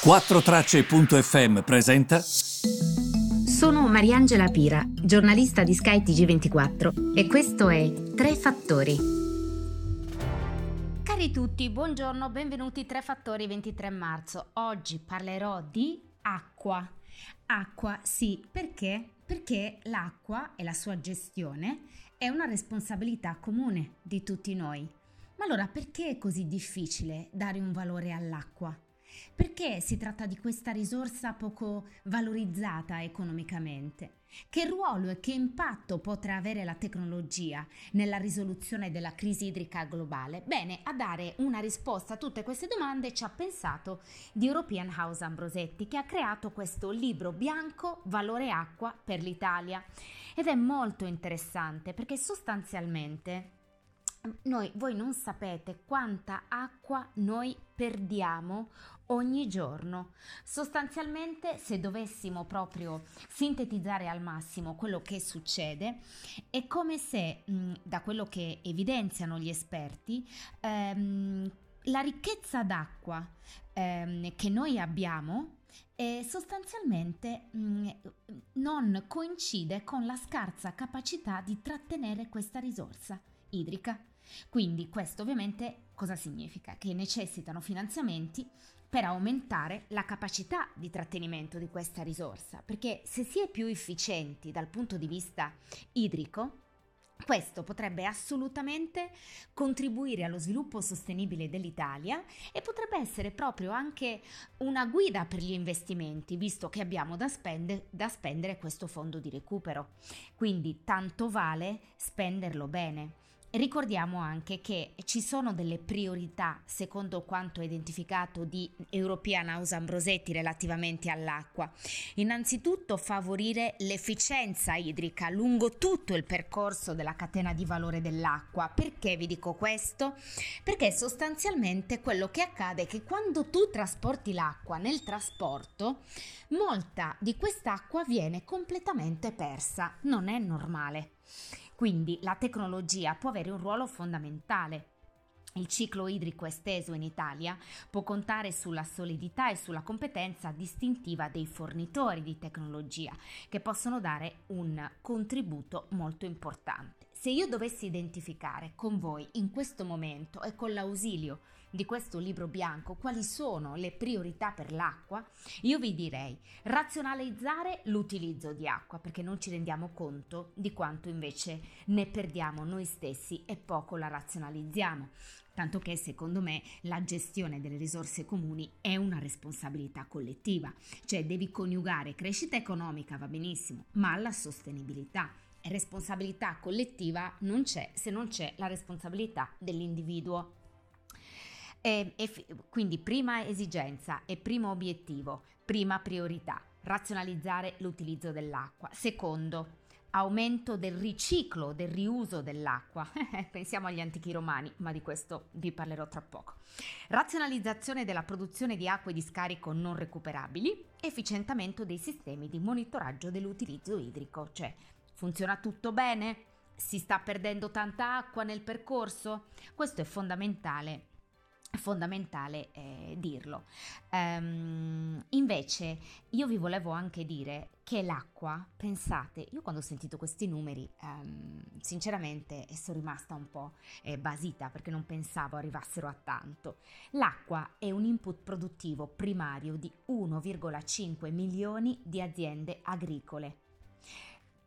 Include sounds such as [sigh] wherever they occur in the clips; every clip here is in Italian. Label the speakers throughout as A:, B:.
A: 4Tracce.fm presenta.
B: Sono Mariangela Pira, giornalista di skytg 24 e questo è Tre Fattori. Cari tutti, buongiorno, benvenuti Tre Fattori 23 marzo. Oggi parlerò di acqua. Acqua, sì, perché? Perché l'acqua e la sua gestione è una responsabilità comune di tutti noi. Ma allora perché è così difficile dare un valore all'acqua? Perché si tratta di questa risorsa poco valorizzata economicamente? Che ruolo e che impatto potrà avere la tecnologia nella risoluzione della crisi idrica globale? Bene, a dare una risposta a tutte queste domande ci ha pensato The European House Ambrosetti che ha creato questo libro bianco Valore acqua per l'Italia ed è molto interessante perché sostanzialmente noi, voi non sapete quanta acqua noi perdiamo ogni giorno. Sostanzialmente, se dovessimo proprio sintetizzare al massimo quello che succede, è come se, mh, da quello che evidenziano gli esperti, ehm, la ricchezza d'acqua ehm, che noi abbiamo eh, sostanzialmente mh, non coincide con la scarsa capacità di trattenere questa risorsa idrica. Quindi questo ovviamente cosa significa? Che necessitano finanziamenti per aumentare la capacità di trattenimento di questa risorsa, perché se si è più efficienti dal punto di vista idrico, questo potrebbe assolutamente contribuire allo sviluppo sostenibile dell'Italia e potrebbe essere proprio anche una guida per gli investimenti, visto che abbiamo da, spende, da spendere questo fondo di recupero. Quindi tanto vale spenderlo bene. Ricordiamo anche che ci sono delle priorità, secondo quanto identificato di European House Ambrosetti relativamente all'acqua. Innanzitutto favorire l'efficienza idrica lungo tutto il percorso della catena di valore dell'acqua. Perché vi dico questo? Perché sostanzialmente quello che accade è che quando tu trasporti l'acqua nel trasporto, molta di quest'acqua viene completamente persa. Non è normale. Quindi la tecnologia può avere un ruolo fondamentale. Il ciclo idrico esteso in Italia può contare sulla solidità e sulla competenza distintiva dei fornitori di tecnologia che possono dare un contributo molto importante. Se io dovessi identificare con voi in questo momento e con l'ausilio di questo libro bianco quali sono le priorità per l'acqua, io vi direi razionalizzare l'utilizzo di acqua perché non ci rendiamo conto di quanto invece ne perdiamo noi stessi e poco la razionalizziamo. Tanto che secondo me la gestione delle risorse comuni è una responsabilità collettiva, cioè devi coniugare crescita economica, va benissimo, ma la sostenibilità responsabilità collettiva non c'è se non c'è la responsabilità dell'individuo. E, e f- quindi prima esigenza e primo obiettivo, prima priorità, razionalizzare l'utilizzo dell'acqua. Secondo, aumento del riciclo, del riuso dell'acqua. [laughs] Pensiamo agli antichi romani, ma di questo vi parlerò tra poco. Razionalizzazione della produzione di acque di scarico non recuperabili, efficientamento dei sistemi di monitoraggio dell'utilizzo idrico, cioè funziona tutto bene? Si sta perdendo tanta acqua nel percorso? Questo è fondamentale fondamentale eh, dirlo. Um, invece io vi volevo anche dire che l'acqua, pensate, io quando ho sentito questi numeri, um, sinceramente sono rimasta un po' eh, basita perché non pensavo arrivassero a tanto. L'acqua è un input produttivo primario di 1,5 milioni di aziende agricole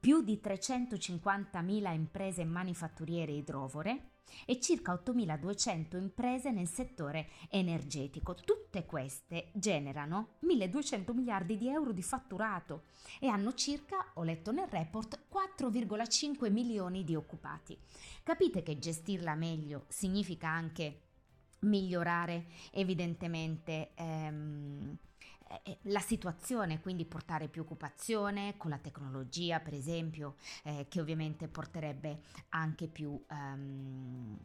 B: più di 350.000 imprese manifatturiere idrovore e circa 8.200 imprese nel settore energetico. Tutte queste generano 1.200 miliardi di euro di fatturato e hanno circa, ho letto nel report, 4,5 milioni di occupati. Capite che gestirla meglio significa anche migliorare evidentemente ehm, la situazione, quindi portare più occupazione con la tecnologia, per esempio, eh, che ovviamente porterebbe anche più, um,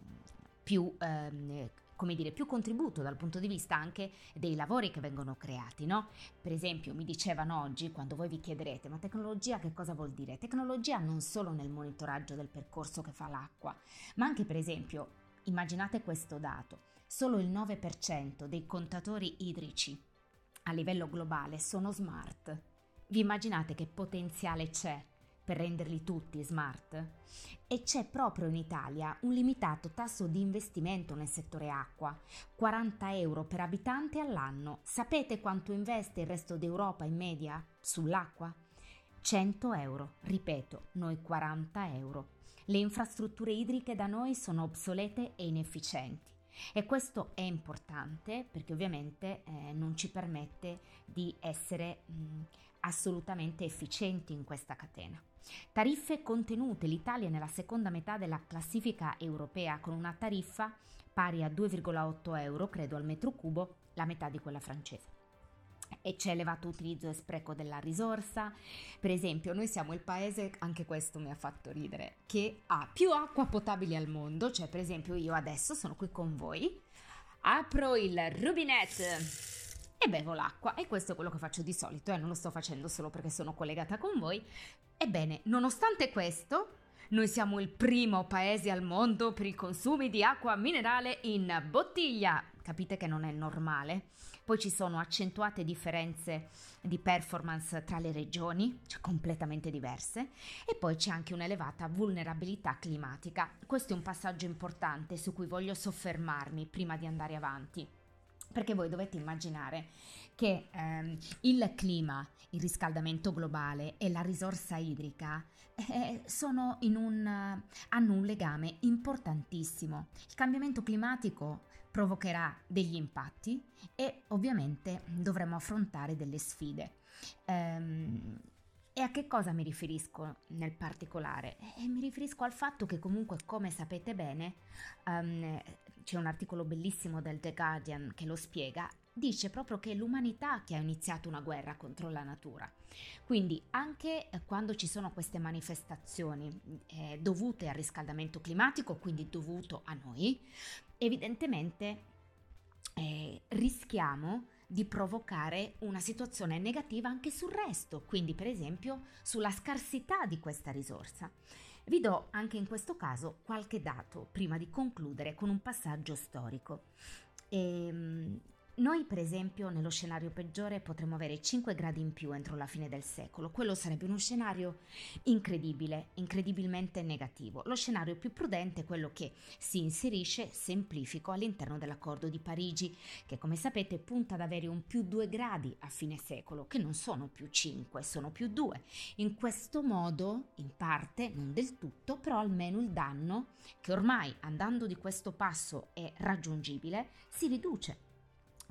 B: più um, come dire, più contributo dal punto di vista anche dei lavori che vengono creati, no? Per esempio, mi dicevano oggi, quando voi vi chiederete, ma tecnologia che cosa vuol dire? Tecnologia non solo nel monitoraggio del percorso che fa l'acqua, ma anche, per esempio, immaginate questo dato, solo il 9% dei contatori idrici a livello globale sono smart. Vi immaginate che potenziale c'è per renderli tutti smart? E c'è proprio in Italia un limitato tasso di investimento nel settore acqua, 40 euro per abitante all'anno. Sapete quanto investe il resto d'Europa in media sull'acqua? 100 euro, ripeto, noi 40 euro. Le infrastrutture idriche da noi sono obsolete e inefficienti. E questo è importante perché ovviamente eh, non ci permette di essere mh, assolutamente efficienti in questa catena. Tariffe contenute, l'Italia è nella seconda metà della classifica europea con una tariffa pari a 2,8 euro, credo al metro cubo, la metà di quella francese e c'è elevato utilizzo e spreco della risorsa. Per esempio, noi siamo il paese, anche questo mi ha fatto ridere, che ha più acqua potabile al mondo, cioè per esempio io adesso sono qui con voi, apro il rubinetto e bevo l'acqua e questo è quello che faccio di solito, eh, non lo sto facendo solo perché sono collegata con voi. Ebbene, nonostante questo, noi siamo il primo paese al mondo per i consumi di acqua minerale in bottiglia. Capite che non è normale? Poi ci sono accentuate differenze di performance tra le regioni, cioè completamente diverse, e poi c'è anche un'elevata vulnerabilità climatica. Questo è un passaggio importante su cui voglio soffermarmi prima di andare avanti. Perché voi dovete immaginare che ehm, il clima, il riscaldamento globale e la risorsa idrica eh, un, hanno un legame importantissimo. Il cambiamento climatico provocherà degli impatti e ovviamente dovremo affrontare delle sfide. Um, e a che cosa mi riferisco nel particolare? Eh, mi riferisco al fatto che comunque, come sapete bene, um, c'è un articolo bellissimo del The Guardian che lo spiega, dice proprio che è l'umanità che ha iniziato una guerra contro la natura. Quindi anche eh, quando ci sono queste manifestazioni eh, dovute al riscaldamento climatico, quindi dovuto a noi, evidentemente eh, rischiamo di provocare una situazione negativa anche sul resto, quindi per esempio sulla scarsità di questa risorsa. Vi do anche in questo caso qualche dato prima di concludere con un passaggio storico. E, ehm, noi, per esempio, nello scenario peggiore potremmo avere 5 gradi in più entro la fine del secolo. Quello sarebbe uno scenario incredibile, incredibilmente negativo. Lo scenario più prudente è quello che si inserisce, semplifico, all'interno dell'accordo di Parigi, che come sapete punta ad avere un più 2 gradi a fine secolo, che non sono più 5, sono più 2. In questo modo, in parte, non del tutto, però almeno il danno, che ormai andando di questo passo è raggiungibile, si riduce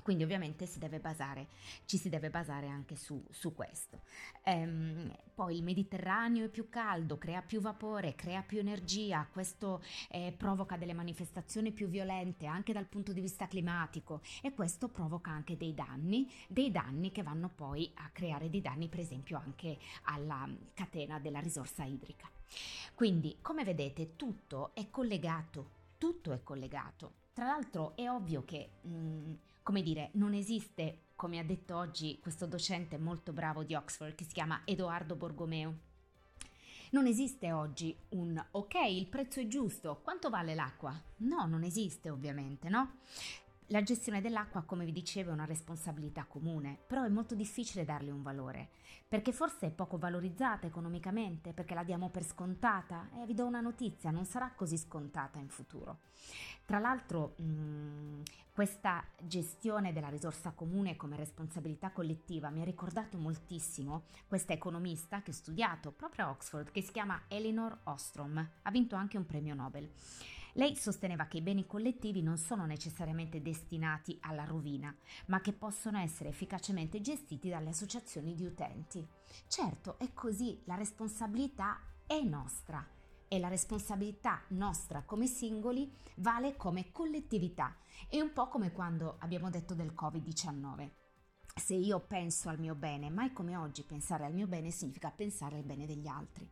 B: quindi ovviamente si deve basare, ci si deve basare anche su, su questo. Ehm, poi il Mediterraneo è più caldo, crea più vapore, crea più energia, questo eh, provoca delle manifestazioni più violente anche dal punto di vista climatico e questo provoca anche dei danni, dei danni che vanno poi a creare dei danni per esempio anche alla catena della risorsa idrica. Quindi come vedete tutto è collegato, tutto è collegato. Tra l'altro è ovvio che mh, mm, come dire, non esiste, come ha detto oggi questo docente molto bravo di Oxford che si chiama Edoardo Borgomeo. Non esiste oggi un ok, il prezzo è giusto, quanto vale l'acqua? No, non esiste ovviamente, no? La gestione dell'acqua, come vi dicevo, è una responsabilità comune, però è molto difficile darle un valore, perché forse è poco valorizzata economicamente, perché la diamo per scontata e vi do una notizia, non sarà così scontata in futuro. Tra l'altro, mh, mm, questa gestione della risorsa comune come responsabilità collettiva mi ha ricordato moltissimo questa economista che ho studiato proprio a Oxford, che si chiama Elinor Ostrom, ha vinto anche un premio Nobel. Lei sosteneva che i beni collettivi non sono necessariamente destinati alla rovina, ma che possono essere efficacemente gestiti dalle associazioni di utenti. Certo, è così, la responsabilità è nostra e la responsabilità nostra come singoli vale come collettività. È un po' come quando abbiamo detto del Covid-19 se io penso al mio bene, mai come oggi pensare al mio bene significa pensare al bene degli altri.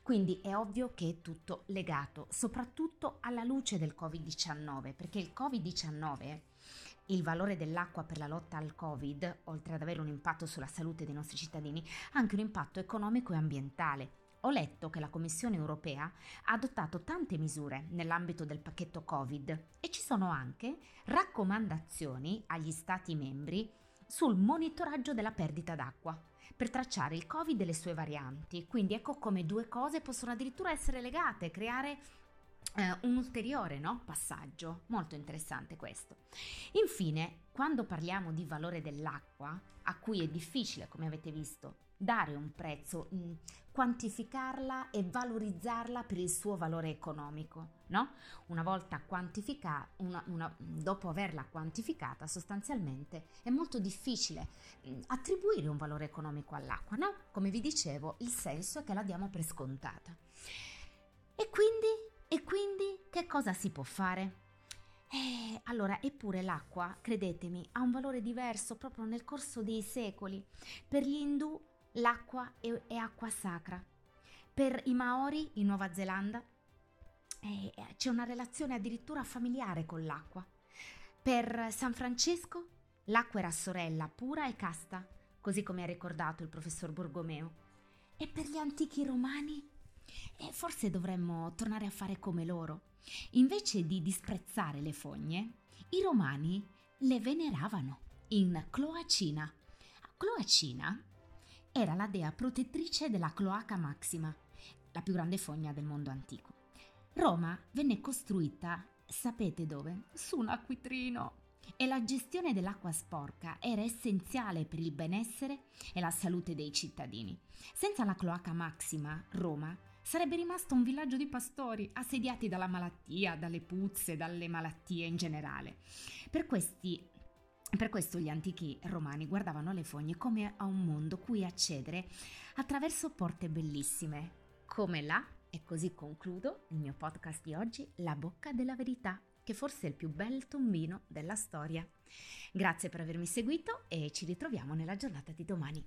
B: Quindi è ovvio che è tutto legato, soprattutto alla luce del Covid-19, perché il Covid-19 il valore dell'acqua per la lotta al Covid, oltre ad avere un impatto sulla salute dei nostri cittadini, ha anche un impatto economico e ambientale. Ho letto che la Commissione europea ha adottato tante misure nell'ambito del pacchetto Covid e ci sono anche raccomandazioni agli Stati membri sul monitoraggio della perdita d'acqua per tracciare il Covid e le sue varianti. Quindi ecco come due cose possono addirittura essere legate, creare eh, un ulteriore no? passaggio. Molto interessante questo. Infine, quando parliamo di valore dell'acqua, a cui è difficile, come avete visto, dare un prezzo, mh, mm, quantificarla e valorizzarla per il suo valore economico, no? Una volta quantificata, dopo averla quantificata, sostanzialmente è molto difficile mh, mm, attribuire un valore economico all'acqua, no? Come vi dicevo, il senso è che la diamo per scontata. E quindi, e quindi che cosa si può fare? Eh, allora, eppure l'acqua, credetemi, ha un valore diverso proprio nel corso dei secoli. Per gli indù l'acqua è, è acqua sacra. Per i Maori in Nuova Zelanda eh, c'è una relazione addirittura familiare con l'acqua. Per San Francesco l'acqua era sorella pura e casta, così come ha ricordato il professor Borgomeo. E per gli antichi romani? Eh, forse dovremmo tornare a fare come loro. Invece di disprezzare le fogne, i romani le veneravano in Cloacina. Cloacina era la dea protettrice della Cloaca Maxima, la più grande fogna del mondo antico. Roma venne costruita, sapete dove? Su un acquitrino. E la gestione dell'acqua sporca era essenziale per il benessere e la salute dei cittadini. Senza la Cloaca Maxima, Roma sarebbe rimasto un villaggio di pastori assediati dalla malattia, dalle puzze, dalle malattie in generale. Per questi per questo gli antichi romani guardavano le fogne come a un mondo cui accedere attraverso porte bellissime, come là, e così concludo il mio podcast di oggi, La bocca della verità, che forse è il più bel tombino della storia. Grazie per avermi seguito e ci ritroviamo nella giornata di domani.